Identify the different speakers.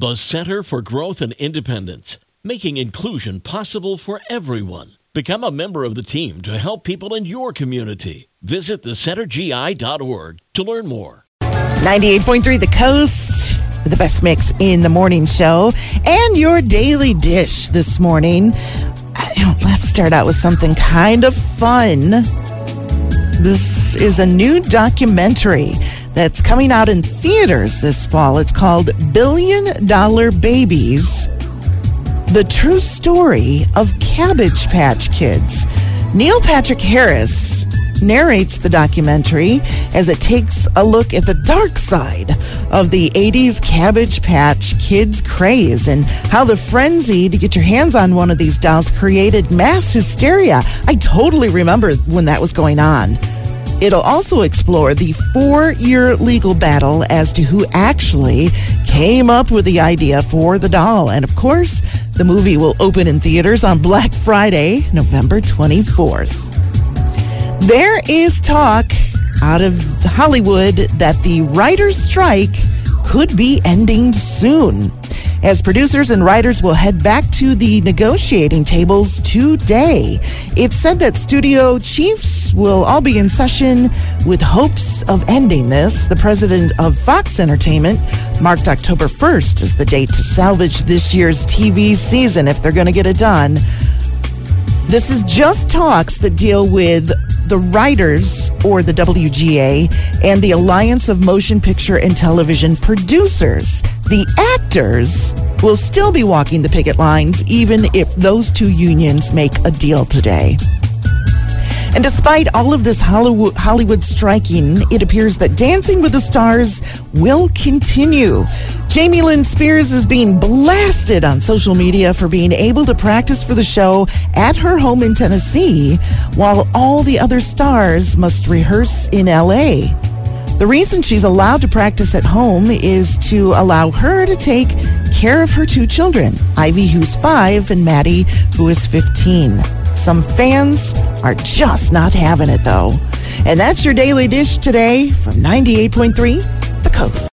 Speaker 1: The Center for Growth and Independence, making inclusion possible for everyone. Become a member of the team to help people in your community. Visit thecentergi.org to learn more.
Speaker 2: 98.3 The Coast, the best mix in the morning show, and your daily dish this morning. Uh, Let's start out with something kind of fun. This is a new documentary that's coming out in theaters this fall. It's called Billion Dollar Babies The True Story of Cabbage Patch Kids. Neil Patrick Harris narrates the documentary as it takes a look at the dark side of the 80s Cabbage Patch Kids craze and how the frenzy to get your hands on one of these dolls created mass hysteria. I totally remember when that was going on. It'll also explore the four year legal battle as to who actually came up with the idea for the doll. And of course, the movie will open in theaters on Black Friday, November 24th. There is talk out of Hollywood that the writer's strike could be ending soon. As producers and writers will head back to the negotiating tables today. It's said that studio chiefs will all be in session with hopes of ending this. The president of Fox Entertainment marked October 1st as the date to salvage this year's TV season if they're going to get it done. This is just talks that deal with the writers or the WGA and the Alliance of Motion Picture and Television Producers. The actors will still be walking the picket lines even if those two unions make a deal today. And despite all of this Hollywood, striking, it appears that Dancing with the Stars will continue. Jamie Lynn Spears is being blasted on social media for being able to practice for the show at her home in Tennessee, while all the other stars must rehearse in LA. The reason she's allowed to practice at home is to allow her to take care of her two children, Ivey, who's five, and Maddie, who is 15. Some fans are just not having it, though. And that's your daily dish today from 98.3 The Coast.